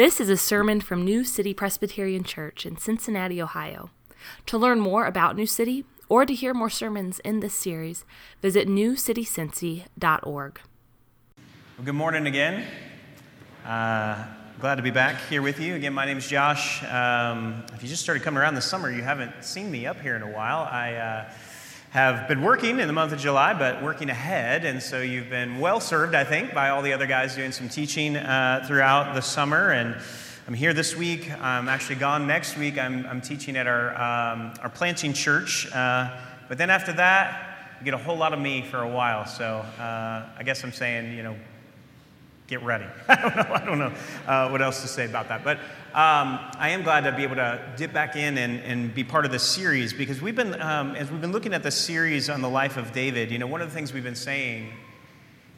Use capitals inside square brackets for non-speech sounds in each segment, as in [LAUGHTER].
This is a sermon from New City Presbyterian Church in Cincinnati, Ohio. To learn more about New City or to hear more sermons in this series, visit newcitycincy.org. Well, good morning again. Uh, glad to be back here with you. Again, my name is Josh. Um, if you just started coming around this summer, you haven't seen me up here in a while. I uh, have been working in the month of July, but working ahead. And so you've been well served, I think, by all the other guys doing some teaching uh, throughout the summer. And I'm here this week. I'm actually gone next week. I'm, I'm teaching at our, um, our planting church. Uh, but then after that, you get a whole lot of me for a while. So uh, I guess I'm saying, you know, get ready. [LAUGHS] I don't know, I don't know uh, what else to say about that. But um, I am glad to be able to dip back in and, and be part of this series because we've been, um, as we've been looking at the series on the life of David, you know, one of the things we've been saying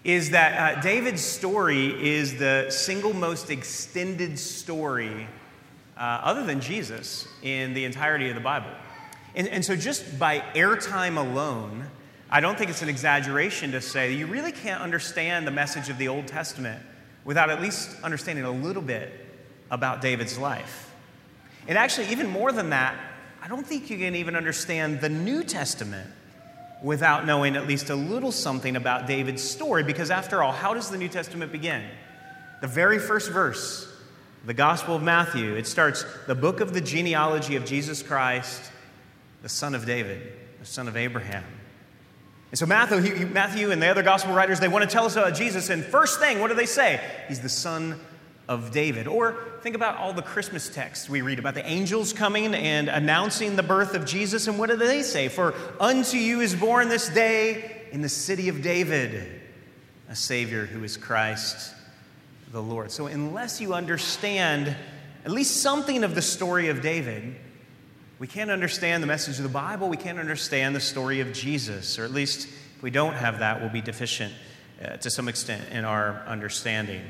is that uh, David's story is the single most extended story, uh, other than Jesus, in the entirety of the Bible. And, and so, just by airtime alone, I don't think it's an exaggeration to say you really can't understand the message of the Old Testament without at least understanding a little bit about David's life. And actually, even more than that, I don't think you can even understand the New Testament without knowing at least a little something about David's story, because after all, how does the New Testament begin? The very first verse, the Gospel of Matthew, it starts the book of the genealogy of Jesus Christ, the son of David, the son of Abraham. And so Matthew, he, Matthew and the other gospel writers, they want to tell us about Jesus. And first thing, what do they say? He's the son of David. Or think about all the Christmas texts we read about the angels coming and announcing the birth of Jesus. And what do they say? For unto you is born this day in the city of David a Savior who is Christ the Lord. So unless you understand at least something of the story of David, we can't understand the message of the Bible. We can't understand the story of Jesus. Or at least if we don't have that, we'll be deficient uh, to some extent in our understanding.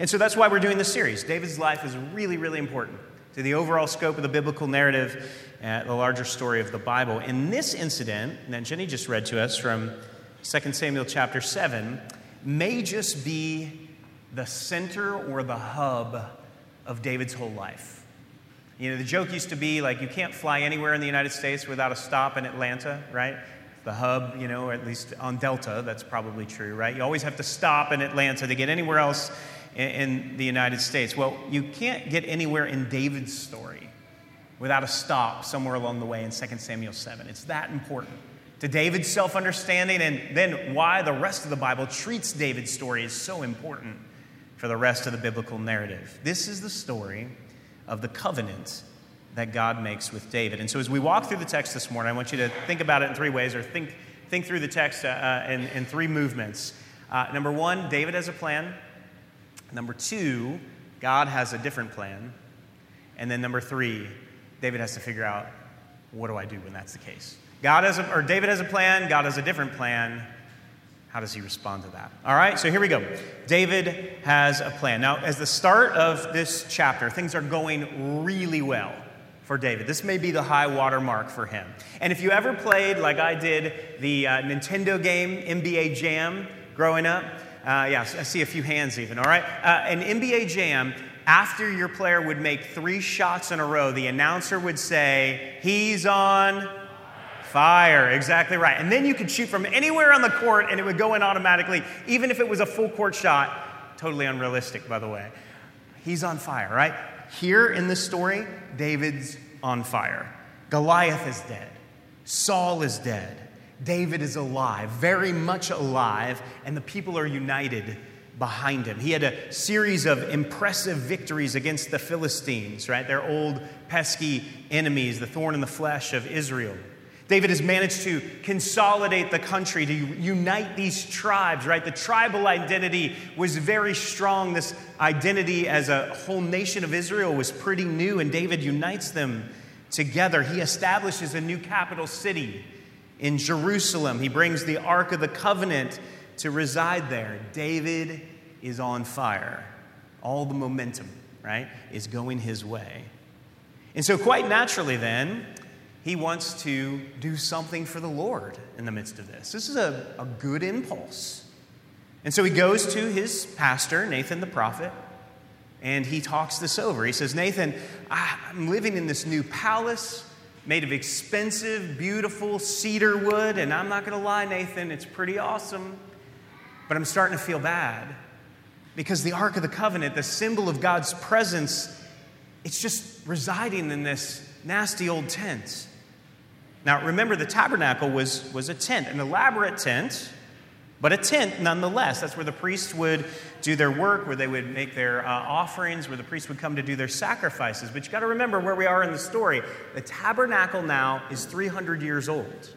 And so that's why we're doing this series. David's life is really, really important to the overall scope of the biblical narrative, uh, the larger story of the Bible. In this incident that Jenny just read to us from 2 Samuel chapter 7 may just be the center or the hub of David's whole life. You know, the joke used to be like you can't fly anywhere in the United States without a stop in Atlanta, right? The hub, you know, or at least on Delta, that's probably true, right? You always have to stop in Atlanta to get anywhere else in, in the United States. Well, you can't get anywhere in David's story without a stop somewhere along the way in 2 Samuel 7. It's that important to David's self understanding, and then why the rest of the Bible treats David's story is so important for the rest of the biblical narrative. This is the story of the covenant that God makes with David. And so, as we walk through the text this morning, I want you to think about it in three ways, or think, think through the text uh, uh, in, in three movements. Uh, number one, David has a plan. Number two, God has a different plan. And then number three, David has to figure out what do I do when that's the case. God has a, or David has a plan, God has a different plan. How does he respond to that? All right, so here we go. David has a plan. Now, as the start of this chapter, things are going really well for David. This may be the high water mark for him. And if you ever played, like I did, the uh, Nintendo game NBA Jam growing up, uh, yeah, I see a few hands even, all right? Uh, an NBA Jam, after your player would make three shots in a row, the announcer would say, He's on Fire, exactly right. And then you could shoot from anywhere on the court and it would go in automatically, even if it was a full court shot. Totally unrealistic, by the way. He's on fire, right? Here in this story, David's on fire. Goliath is dead. Saul is dead. David is alive, very much alive, and the people are united behind him. He had a series of impressive victories against the Philistines, right? Their old pesky enemies, the thorn in the flesh of Israel. David has managed to consolidate the country, to unite these tribes, right? The tribal identity was very strong. This identity as a whole nation of Israel was pretty new, and David unites them together. He establishes a new capital city in Jerusalem. He brings the Ark of the Covenant to reside there. David is on fire. All the momentum, right, is going his way. And so, quite naturally, then, he wants to do something for the Lord in the midst of this. This is a, a good impulse. And so he goes to his pastor, Nathan the prophet, and he talks this over. He says, Nathan, I'm living in this new palace made of expensive, beautiful cedar wood, and I'm not going to lie, Nathan, it's pretty awesome. But I'm starting to feel bad because the Ark of the Covenant, the symbol of God's presence, it's just residing in this nasty old tent. Now, remember, the tabernacle was, was a tent, an elaborate tent but a tent nonetheless. That's where the priests would do their work, where they would make their uh, offerings, where the priests would come to do their sacrifices. But you got to remember where we are in the story. The tabernacle now is 300 years old.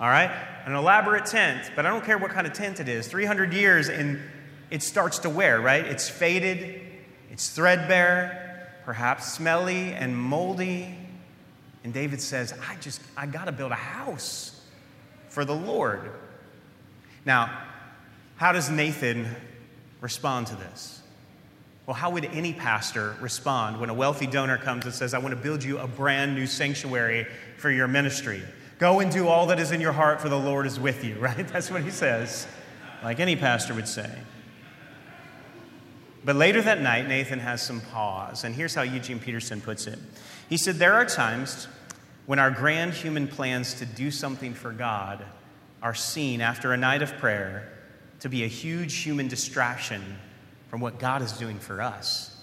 All right? An elaborate tent, but I don't care what kind of tent it is. 300 years and it starts to wear, right? It's faded, it's threadbare, perhaps smelly and moldy. And David says, I just, I got to build a house for the Lord. Now, how does Nathan respond to this? Well, how would any pastor respond when a wealthy donor comes and says, I want to build you a brand new sanctuary for your ministry? Go and do all that is in your heart, for the Lord is with you, [LAUGHS] right? That's what he says, like any pastor would say. But later that night, Nathan has some pause, and here's how Eugene Peterson puts it. He said, There are times when our grand human plans to do something for God are seen after a night of prayer to be a huge human distraction from what God is doing for us.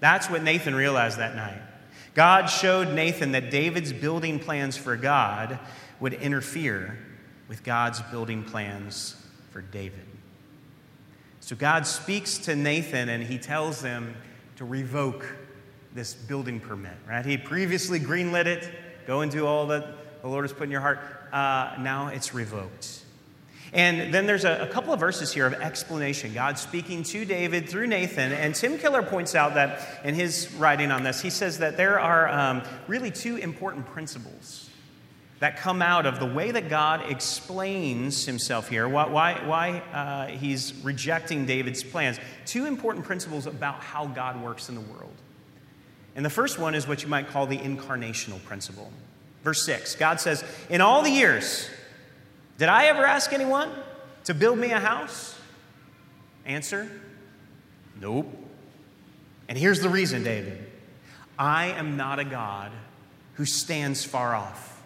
That's what Nathan realized that night. God showed Nathan that David's building plans for God would interfere with God's building plans for David. So God speaks to Nathan and he tells him to revoke this building permit, right? He previously greenlit it, go and do all that the Lord has put in your heart uh, now it's revoked. And then there's a, a, couple of verses here of explanation. God speaking to David through Nathan. And Tim Keller points out that in his writing on this, he says that there are um, really two important principles that come out of the way that God explains himself here, why, why, why uh, he's rejecting David's plans. Two important principles about how God works in the world. And the first one is what you might call the incarnational principle. Verse 6 God says, In all the years, did I ever ask anyone to build me a house? Answer, Nope. And here's the reason, David I am not a God who stands far off.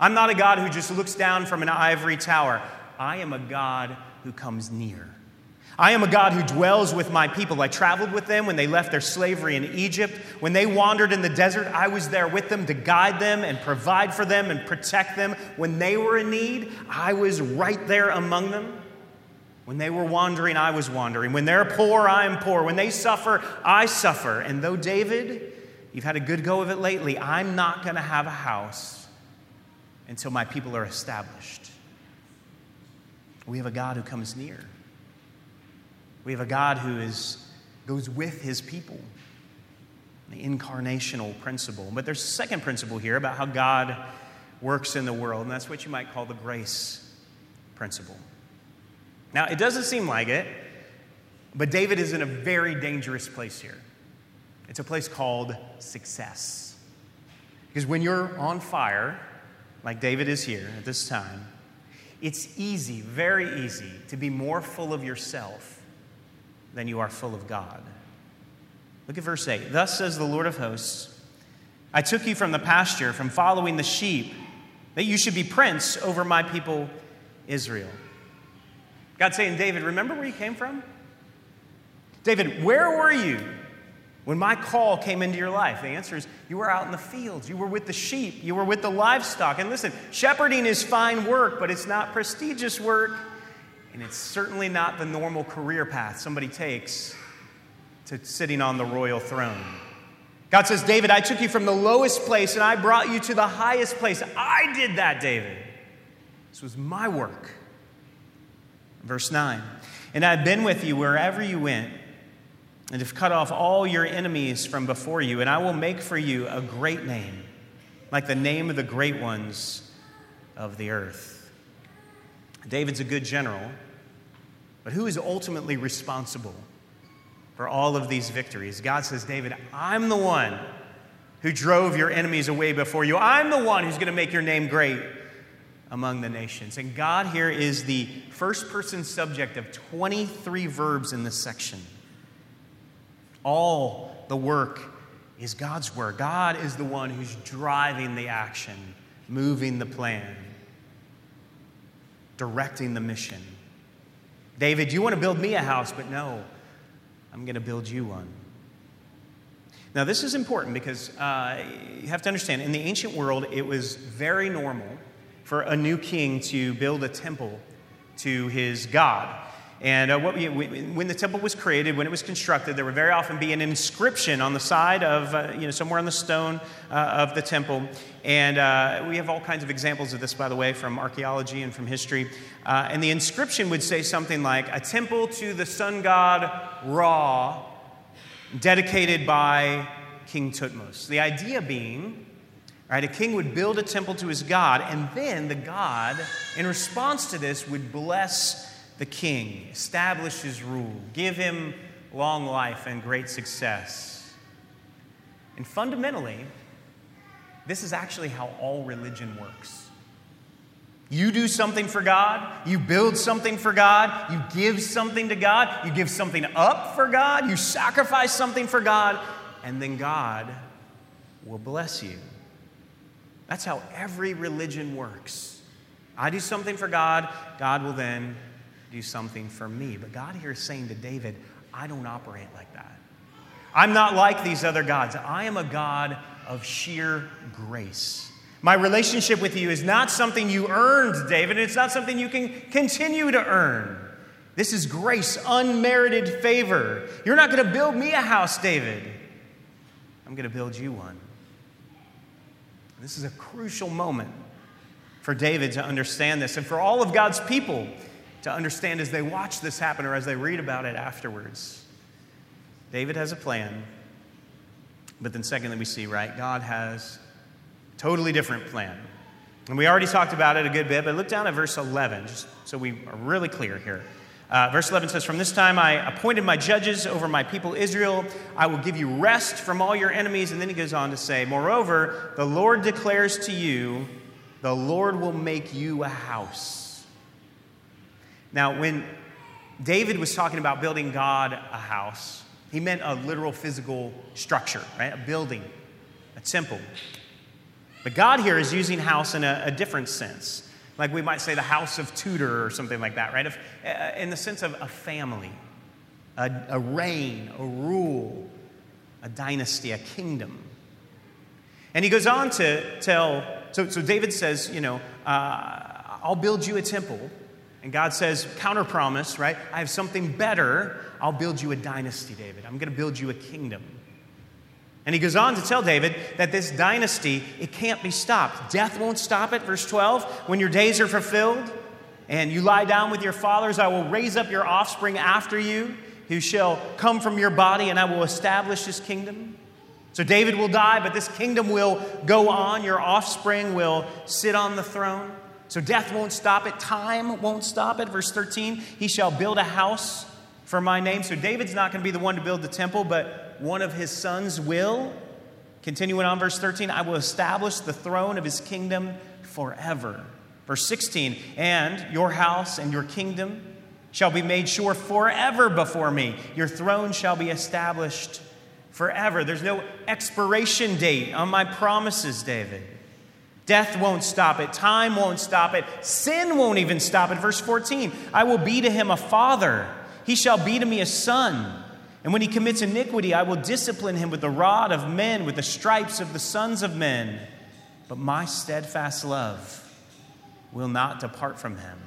I'm not a God who just looks down from an ivory tower. I am a God who comes near. I am a God who dwells with my people. I traveled with them when they left their slavery in Egypt. When they wandered in the desert, I was there with them to guide them and provide for them and protect them. When they were in need, I was right there among them. When they were wandering, I was wandering. When they're poor, I am poor. When they suffer, I suffer. And though, David, you've had a good go of it lately, I'm not going to have a house until my people are established. We have a God who comes near. We have a God who is, goes with his people, the incarnational principle. But there's a second principle here about how God works in the world, and that's what you might call the grace principle. Now, it doesn't seem like it, but David is in a very dangerous place here. It's a place called success. Because when you're on fire, like David is here at this time, it's easy, very easy, to be more full of yourself than you are full of God. Look at verse 8. Thus says the Lord of hosts I took you from the pasture, from following the sheep, that you should be prince over my people Israel. God saying, David, remember where you came from? David, where were you when my call came into your life? The answer is you were out in the fields, you were with the sheep, you were with the livestock. And listen, shepherding is fine work, but it's not prestigious work. And it's certainly not the normal career path somebody takes to sitting on the royal throne. God says, David, I took you from the lowest place and I brought you to the highest place. I did that, David. This was my work. Verse 9. And I've been with you wherever you went, and have cut off all your enemies from before you, and I will make for you a great name, like the name of the great ones of the earth. David's a good general, but who is ultimately responsible for all of these victories? God says, David, I'm the one who drove your enemies away before you. I'm the one who's going to make your name great among the nations. And God here is the first person subject of 23 verbs in this section. All the work is God's work. God is the one who's driving the action, moving the plan, directing the mission. David, you want to build me a house, but no, I'm going to build you one. Now, this is important because uh, you have to understand in the ancient world, it was very normal for a new king to build a temple to his God. And uh, what we, when the temple was created, when it was constructed, there would very often be an inscription on the side of, uh, you know, somewhere on the stone uh, of the temple. And uh, we have all kinds of examples of this, by the way, from archaeology and from history. Uh, and the inscription would say something like, A temple to the sun god Ra, dedicated by King Thutmose. The idea being, right, a king would build a temple to his god, and then the god, in response to this, would bless the king, establish his rule, give him long life and great success. And fundamentally, this is actually how all religion works. You do something for God, you build something for God, you give something to God, you give something up for God, you sacrifice something for God, and then God will bless you. That's how every religion works. I do something for God, God will then do something for me. But God here is saying to David, I don't operate like that. I'm not like these other gods. I am a God of sheer grace. My relationship with you is not something you earned, David. It's not something you can continue to earn. This is grace, unmerited favor. You're not going to build me a house, David. I'm going to build you one. This is a crucial moment for David to understand this and for all of God's people to understand as they watch this happen or as they read about it afterwards. David has a plan, but then, secondly, we see, right, God has a totally different plan. And we already talked about it a good bit, but look down at verse 11, just so we are really clear here. Uh, verse 11 says, From this time I appointed my judges over my people Israel. I will give you rest from all your enemies. And then he goes on to say, Moreover, the Lord declares to you, the Lord will make you a house. Now, when David was talking about building God a house, he meant a literal physical structure, right? A building, a temple. But God here is using house in a, a different sense. Like we might say the house of Tudor or something like that, right? If, uh, in the sense of a family, a, a reign, a rule, a dynasty, a kingdom. And he goes on to tell, so, so David says, you know, uh, I'll build you a temple and God says, counter promise, right? I have something better. I'll build you a dynasty, David. I'm going to build you a kingdom. And he goes on to tell David that this dynasty, it can't be stopped. Death won't stop it. Verse 12, when your days are fulfilled and you lie down with your fathers, I will raise up your offspring after you, who shall come from your body, and I will establish this kingdom. So David will die, but this kingdom will go on. Your offspring will sit on the throne. So death won't stop it, time won't stop it. Verse 13, he shall build a house for my name. So David's not going to be the one to build the temple, but one of his sons will. Continuing on, verse 13, I will establish the throne of his kingdom forever. Verse 16, and your house and your kingdom shall be made sure forever before me. Your throne shall be established forever. There's no expiration date on my promises, David. Death won't stop it. Time won't stop it. Sin won't even stop it. Verse 14 I will be to him a father, he shall be to me a son. And when he commits iniquity, I will discipline him with the rod of men, with the stripes of the sons of men. But my steadfast love will not depart from him.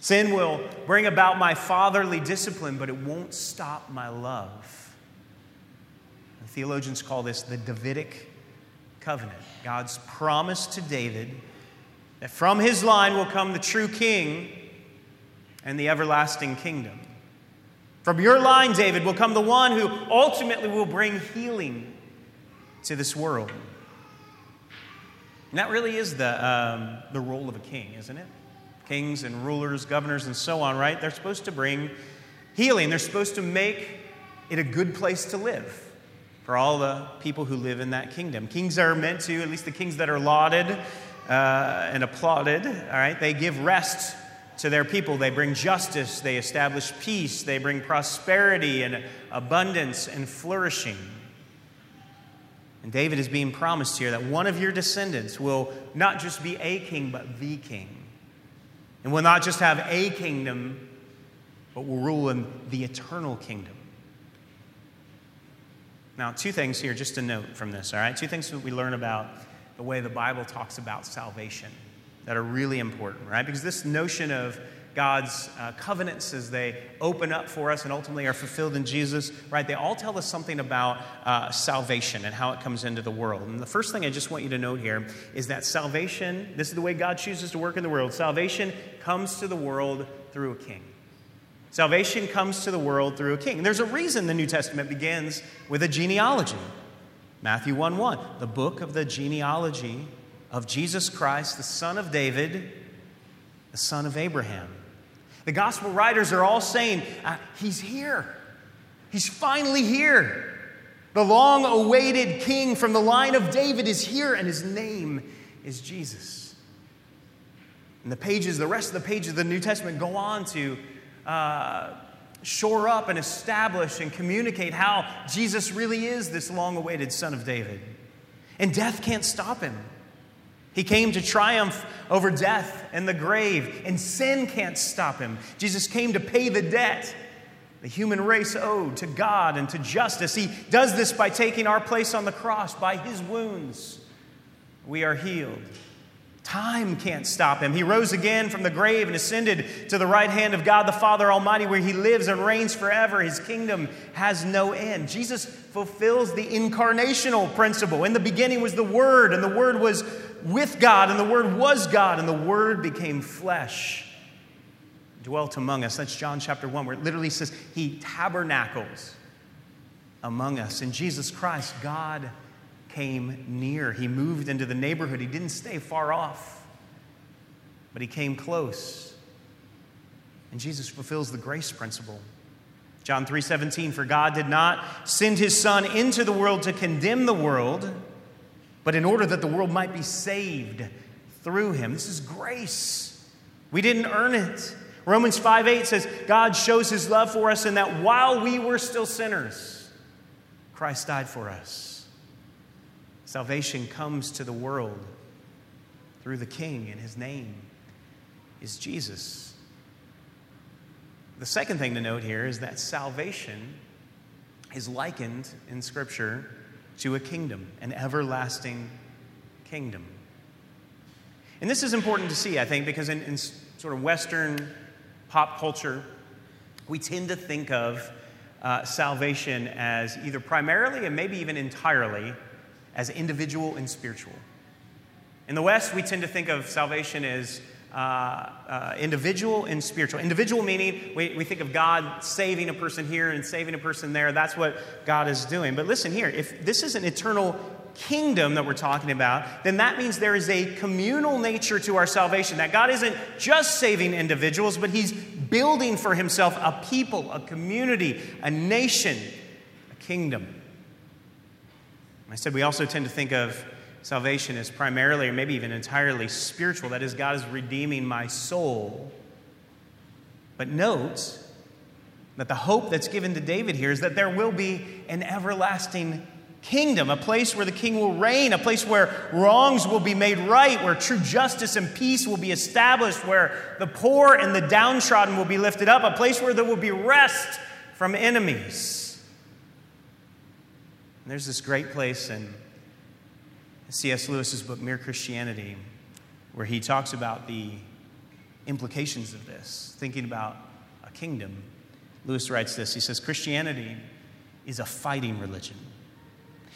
Sin will bring about my fatherly discipline, but it won't stop my love. The theologians call this the Davidic covenant. God's promise to David that from his line will come the true king and the everlasting kingdom. From your line, David, will come the one who ultimately will bring healing to this world. And that really is the, um, the role of a king, isn't it? Kings and rulers, governors, and so on, right? They're supposed to bring healing. They're supposed to make it a good place to live for all the people who live in that kingdom. Kings are meant to, at least the kings that are lauded uh, and applauded, all right, they give rest to their people. They bring justice, they establish peace, they bring prosperity and abundance and flourishing. And David is being promised here that one of your descendants will not just be a king, but the king. And will not just have a kingdom, but will rule in the eternal kingdom. Now, two things here just to note from this, all right? Two things that we learn about the way the Bible talks about salvation that are really important, right? Because this notion of God's uh, covenants as they open up for us and ultimately are fulfilled in Jesus, right? They all tell us something about uh, salvation and how it comes into the world. And the first thing I just want you to note here is that salvation, this is the way God chooses to work in the world. Salvation comes to the world through a king. Salvation comes to the world through a king. There's a reason the New Testament begins with a genealogy. Matthew 1 1, the book of the genealogy of Jesus Christ, the son of David, the son of Abraham. The gospel writers are all saying, uh, He's here. He's finally here. The long awaited king from the line of David is here, and his name is Jesus. And the pages, the rest of the pages of the New Testament go on to uh, shore up and establish and communicate how Jesus really is this long awaited son of David. And death can't stop him. He came to triumph over death and the grave, and sin can't stop him. Jesus came to pay the debt the human race owed to God and to justice. He does this by taking our place on the cross. By his wounds, we are healed. Time can't stop him. He rose again from the grave and ascended to the right hand of God the Father Almighty, where he lives and reigns forever. His kingdom has no end. Jesus fulfills the incarnational principle. In the beginning was the Word, and the Word was with God, and the Word was God, and the Word became flesh, dwelt among us. That's John chapter 1, where it literally says, He tabernacles among us. In Jesus Christ, God came near. He moved into the neighborhood. He didn't stay far off, but he came close. And Jesus fulfills the grace principle. John 3:17 for God did not send his son into the world to condemn the world, but in order that the world might be saved through him. This is grace. We didn't earn it. Romans 5 8 says, God shows his love for us in that while we were still sinners, Christ died for us. Salvation comes to the world through the King, and his name is Jesus. The second thing to note here is that salvation is likened in Scripture to a kingdom, an everlasting kingdom. And this is important to see, I think, because in, in sort of Western pop culture, we tend to think of uh, salvation as either primarily and maybe even entirely as individual and spiritual. In the West, we tend to think of salvation as uh, uh, individual and spiritual. Individual meaning we, we think of God saving a person here and saving a person there. That's what God is doing. But listen here if this is an eternal kingdom that we're talking about, then that means there is a communal nature to our salvation. That God isn't just saving individuals, but He's building for Himself a people, a community, a nation, a kingdom. I said we also tend to think of salvation as primarily or maybe even entirely spiritual. That is, God is redeeming my soul. But note that the hope that's given to David here is that there will be an everlasting kingdom, a place where the king will reign, a place where wrongs will be made right, where true justice and peace will be established, where the poor and the downtrodden will be lifted up, a place where there will be rest from enemies. And there's this great place in C.S. Lewis's book, Mere Christianity, where he talks about the implications of this, thinking about a kingdom. Lewis writes this He says, Christianity is a fighting religion.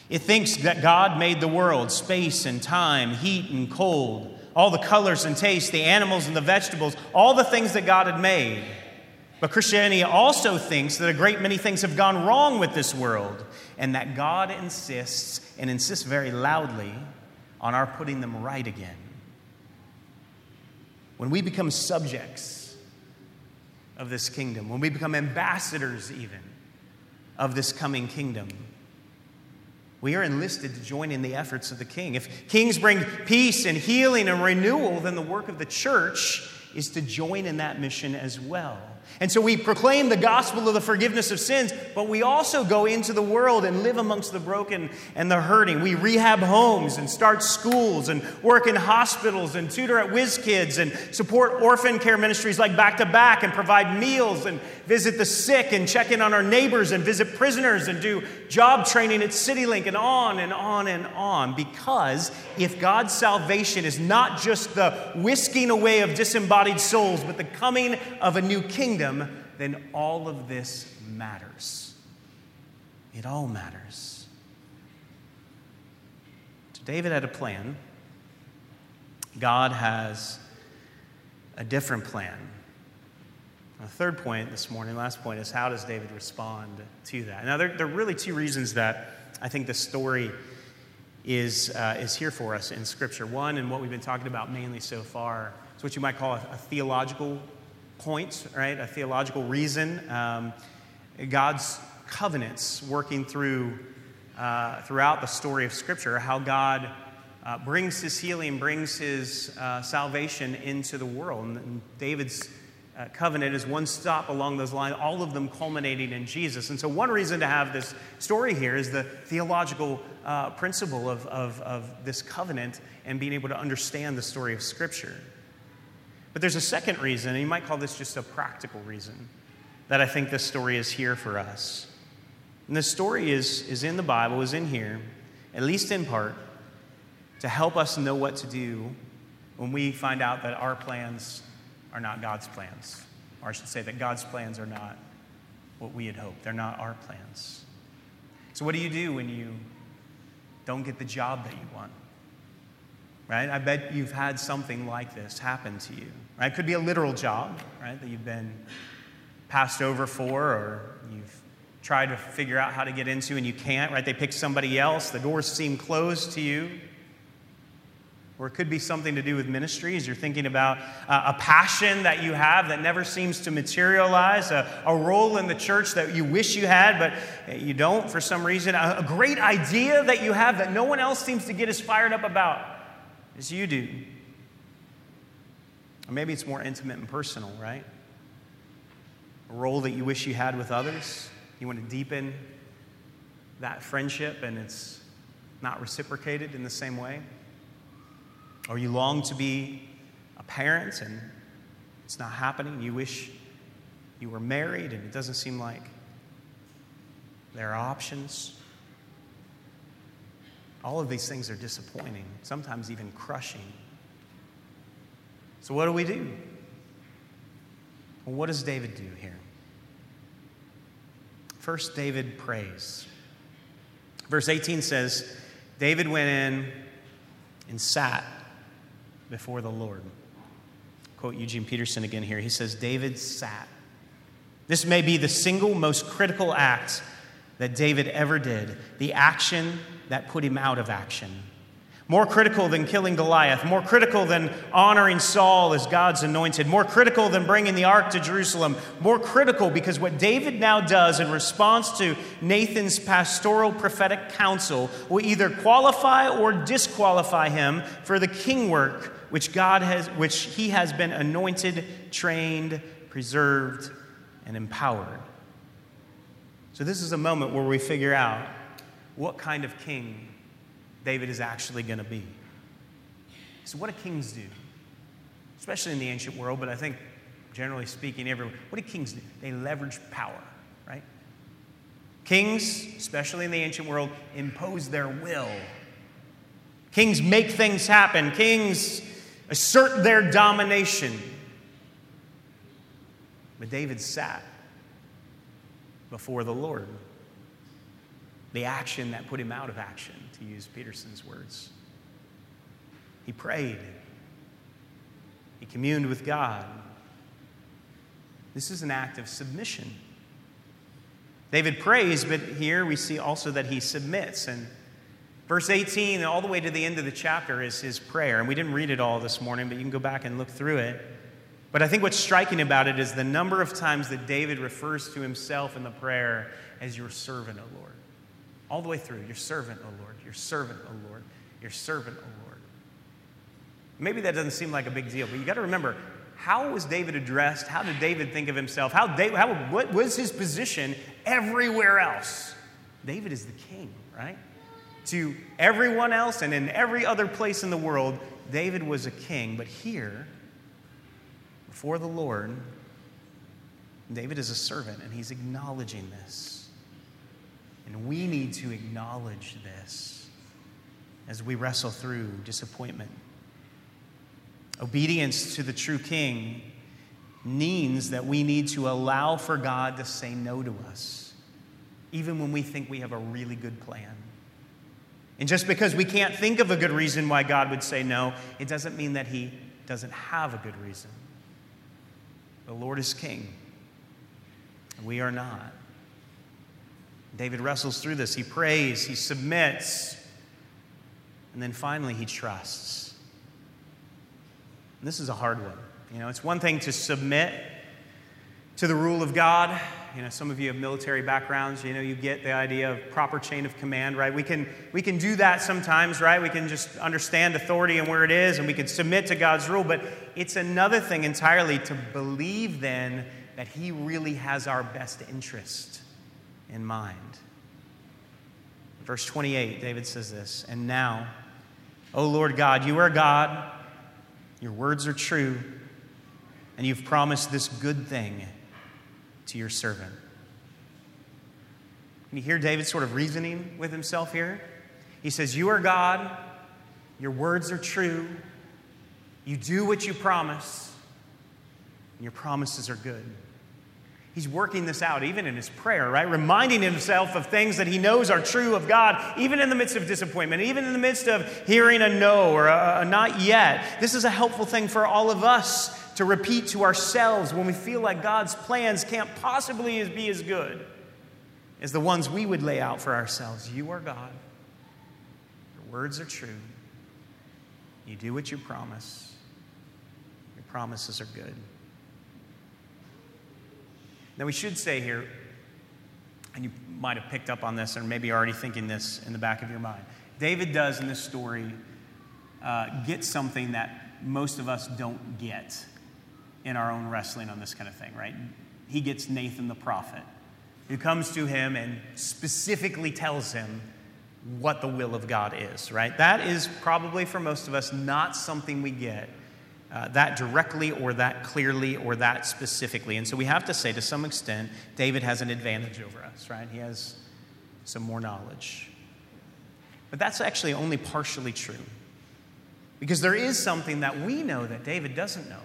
It thinks that God made the world, space and time, heat and cold, all the colors and tastes, the animals and the vegetables, all the things that God had made. But Christianity also thinks that a great many things have gone wrong with this world and that God insists, and insists very loudly, on our putting them right again. When we become subjects of this kingdom, when we become ambassadors even of this coming kingdom, we are enlisted to join in the efforts of the king. If kings bring peace and healing and renewal, then the work of the church is to join in that mission as well. And so we proclaim the gospel of the forgiveness of sins, but we also go into the world and live amongst the broken and the hurting. We rehab homes and start schools and work in hospitals and tutor at Whiz Kids and support orphan care ministries like Back to Back and provide meals and visit the sick and check in on our neighbors and visit prisoners and do job training at CityLink and on and on and on. Because if God's salvation is not just the whisking away of disembodied souls, but the coming of a new kingdom, then all of this matters. It all matters. David had a plan. God has a different plan. The third point this morning, last point, is how does David respond to that? Now, there, there are really two reasons that I think the story is, uh, is here for us in Scripture. One, and what we've been talking about mainly so far, is what you might call a, a theological point, right? A theological reason. Um, God's covenants working through uh, throughout the story of Scripture, how God uh, brings His healing, brings His uh, salvation into the world. And, and David's uh, covenant is one stop along those lines, all of them culminating in Jesus. And so, one reason to have this story here is the theological uh, principle of, of, of this covenant and being able to understand the story of Scripture. But there's a second reason, and you might call this just a practical reason, that I think this story is here for us. And this story is, is in the Bible, is in here, at least in part, to help us know what to do when we find out that our plans are not God's plans. Or I should say that God's plans are not what we had hoped. They're not our plans. So, what do you do when you don't get the job that you want? Right? I bet you've had something like this happen to you. Right? It could be a literal job, right, that you've been passed over for, or you've tried to figure out how to get into and you can't, right? They pick somebody else, the doors seem closed to you. Or it could be something to do with ministries. You're thinking about uh, a passion that you have that never seems to materialize, a, a, role in the church that you wish you had, but you don't for some reason, a, a great idea that you have that no one else seems to get as fired up about as you do. Or maybe it's more intimate and personal, right? A role that you wish you had with others. You want to deepen that friendship and it's not reciprocated in the same way. Or you long to be a parent and it's not happening. You wish you were married and it doesn't seem like there are options. All of these things are disappointing, sometimes even crushing. So, what do we do? Well, what does David do here? First, David prays. Verse 18 says, David went in and sat before the Lord. Quote Eugene Peterson again here. He says, David sat. This may be the single most critical act that David ever did, the action that put him out of action. More critical than killing Goliath, more critical than honoring Saul as God's anointed, more critical than bringing the ark to Jerusalem, more critical because what David now does in response to Nathan's pastoral prophetic counsel will either qualify or disqualify him for the king work which God has which he has been anointed, trained, preserved, and empowered. So this is a moment where we figure out what kind of king David is actually going to be. So what do kings do? Especially in the ancient world, but I think generally speaking everywhere. What do kings do? They leverage power, right? Kings, especially in the ancient world, impose their will. Kings make things happen. Kings assert their domination. But David sat before the Lord. The action that put him out of action, to use Peterson's words. He prayed, he communed with God. This is an act of submission. David prays, but here we see also that he submits. And Verse 18, all the way to the end of the chapter, is his prayer. And we didn't read it all this morning, but you can go back and look through it. But I think what's striking about it is the number of times that David refers to himself in the prayer as your servant, O Lord. All the way through, your servant, O Lord, your servant, O Lord, your servant, O Lord. Maybe that doesn't seem like a big deal, but you got to remember how was David addressed? How did David think of himself? How, David, how what was his position everywhere else? David is the king, right? To everyone else and in every other place in the world, David was a king. But here, before the Lord, David is a servant and he's acknowledging this. And we need to acknowledge this as we wrestle through disappointment. Obedience to the true king means that we need to allow for God to say no to us, even when we think we have a really good plan. And just because we can't think of a good reason why God would say no, it doesn't mean that he doesn't have a good reason. The Lord is king. We are not. David wrestles through this. He prays, he submits, and then finally he trusts. And this is a hard one. You know, it's one thing to submit to the rule of God. You know, some of you have military backgrounds, you know, you get the idea of proper chain of command, right? We can, we can do that sometimes, right? We can just understand authority and where it is, and we can submit to God's rule, but it's another thing entirely to believe then that He really has our best interest in mind. Verse 28, David says this And now, O Lord God, you are God, your words are true, and you've promised this good thing to your servant. Can you hear David sort of reasoning with himself here? He says, You are God, your words are true, you do what you promise, and your promises are good. He's working this out even in his prayer, right? Reminding himself of things that he knows are true of God, even in the midst of disappointment, even in the midst of hearing a no or a, a not yet. This is a helpful thing for all of us to repeat to ourselves when we feel like God's plans can't possibly be as good as the ones we would lay out for ourselves. You are God, your words are true, you do what you promise, your promises are good. Now, we should say here, and you might have picked up on this, or maybe already thinking this in the back of your mind. David does in this story uh, get something that most of us don't get in our own wrestling on this kind of thing, right? He gets Nathan the prophet, who comes to him and specifically tells him what the will of God is, right? That is probably for most of us not something we get uh, that directly or that clearly or that specifically. And so we have to say, to some extent, David has an advantage over us, right? He has some more knowledge. But that's actually only partially true. Because there is something that we know that David doesn't know.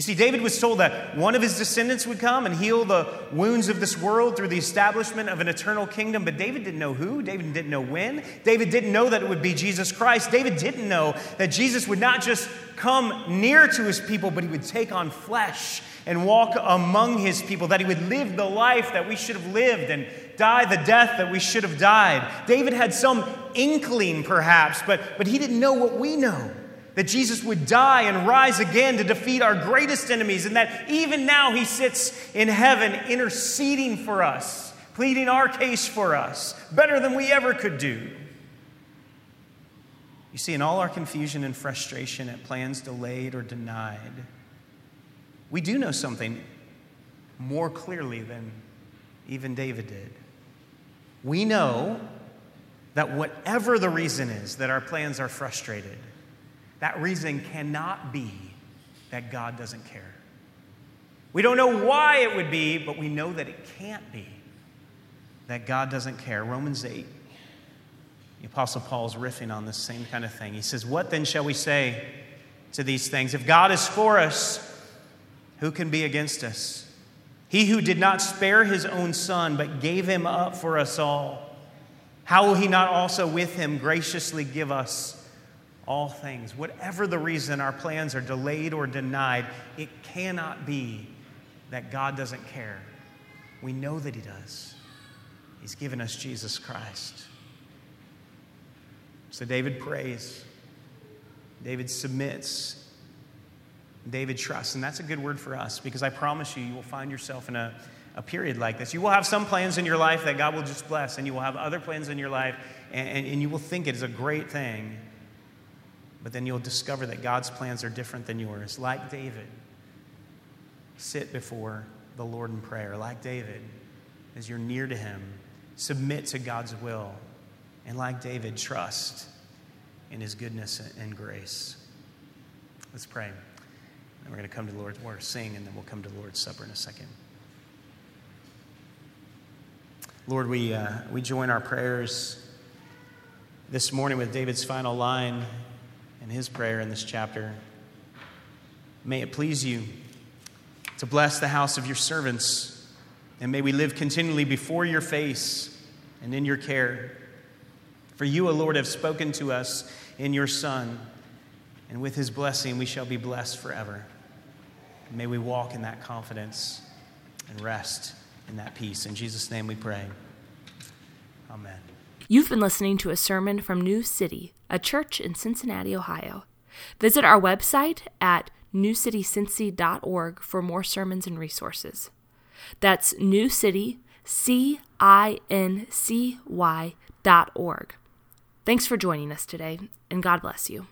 You see, David was told that one of his descendants would come and heal the wounds of this world through the establishment of an eternal kingdom, but David didn't know who. David didn't know when. David didn't know that it would be Jesus Christ. David didn't know that Jesus would not just come near to his people, but he would take on flesh and walk among his people, that he would live the life that we should have lived and die the death that we should have died. David had some inkling, perhaps, but, but he didn't know what we know that Jesus would die and rise again to defeat our greatest enemies, and that even now he sits in heaven interceding for us, pleading our case for us, better than we ever could do. You see, in all our confusion and frustration at plans delayed or denied, we do know something more clearly than even David did. We know that whatever the reason is that our plans are frustrated, that reason cannot be that God doesn't care. We don't know why it would be, but we know that it can't be that God doesn't care. Romans 8, the Apostle Paul is riffing on this same kind of thing. He says, What then shall we say to these things? If God is for us, who can be against us? He who did not spare his own son, but gave him up for us all, how will he not also with him graciously give us? All things. Whatever the reason our plans are delayed or denied, it cannot be that God doesn't care. We know that He does. He's given us Jesus Christ. So David prays, David submits, David trusts. And that's a good word for us because I promise you, you will find yourself in a, a period like this. You will have some plans in your life that God will just bless, and you will have other plans in your life, and, and, and you will think it is a great thing but then you'll discover that God's plans are different than yours. Like David, sit before the Lord in prayer. Like David, as you're near to Him, submit to God's will. And like David, trust in His goodness and grace. Let's pray. And we're going to come to the Lord's Word, sing, and then we'll come to the Lord's Supper in a second. Lord, we, uh, we join our prayers this morning with David's final line and his prayer in this chapter. May it please you to bless the house of your servants, and may we live continually before your face and in your care. For you, O Lord, have spoken to us in your Son, and with his blessing we shall be blessed forever. May we walk in that confidence and rest in that peace. In Jesus' name we pray. Amen. You've been listening to a sermon from New City, a church in Cincinnati, Ohio. Visit our website at newcitycincy.org for more sermons and resources. That's New City, C I N C Y dot org. Thanks for joining us today, and God bless you.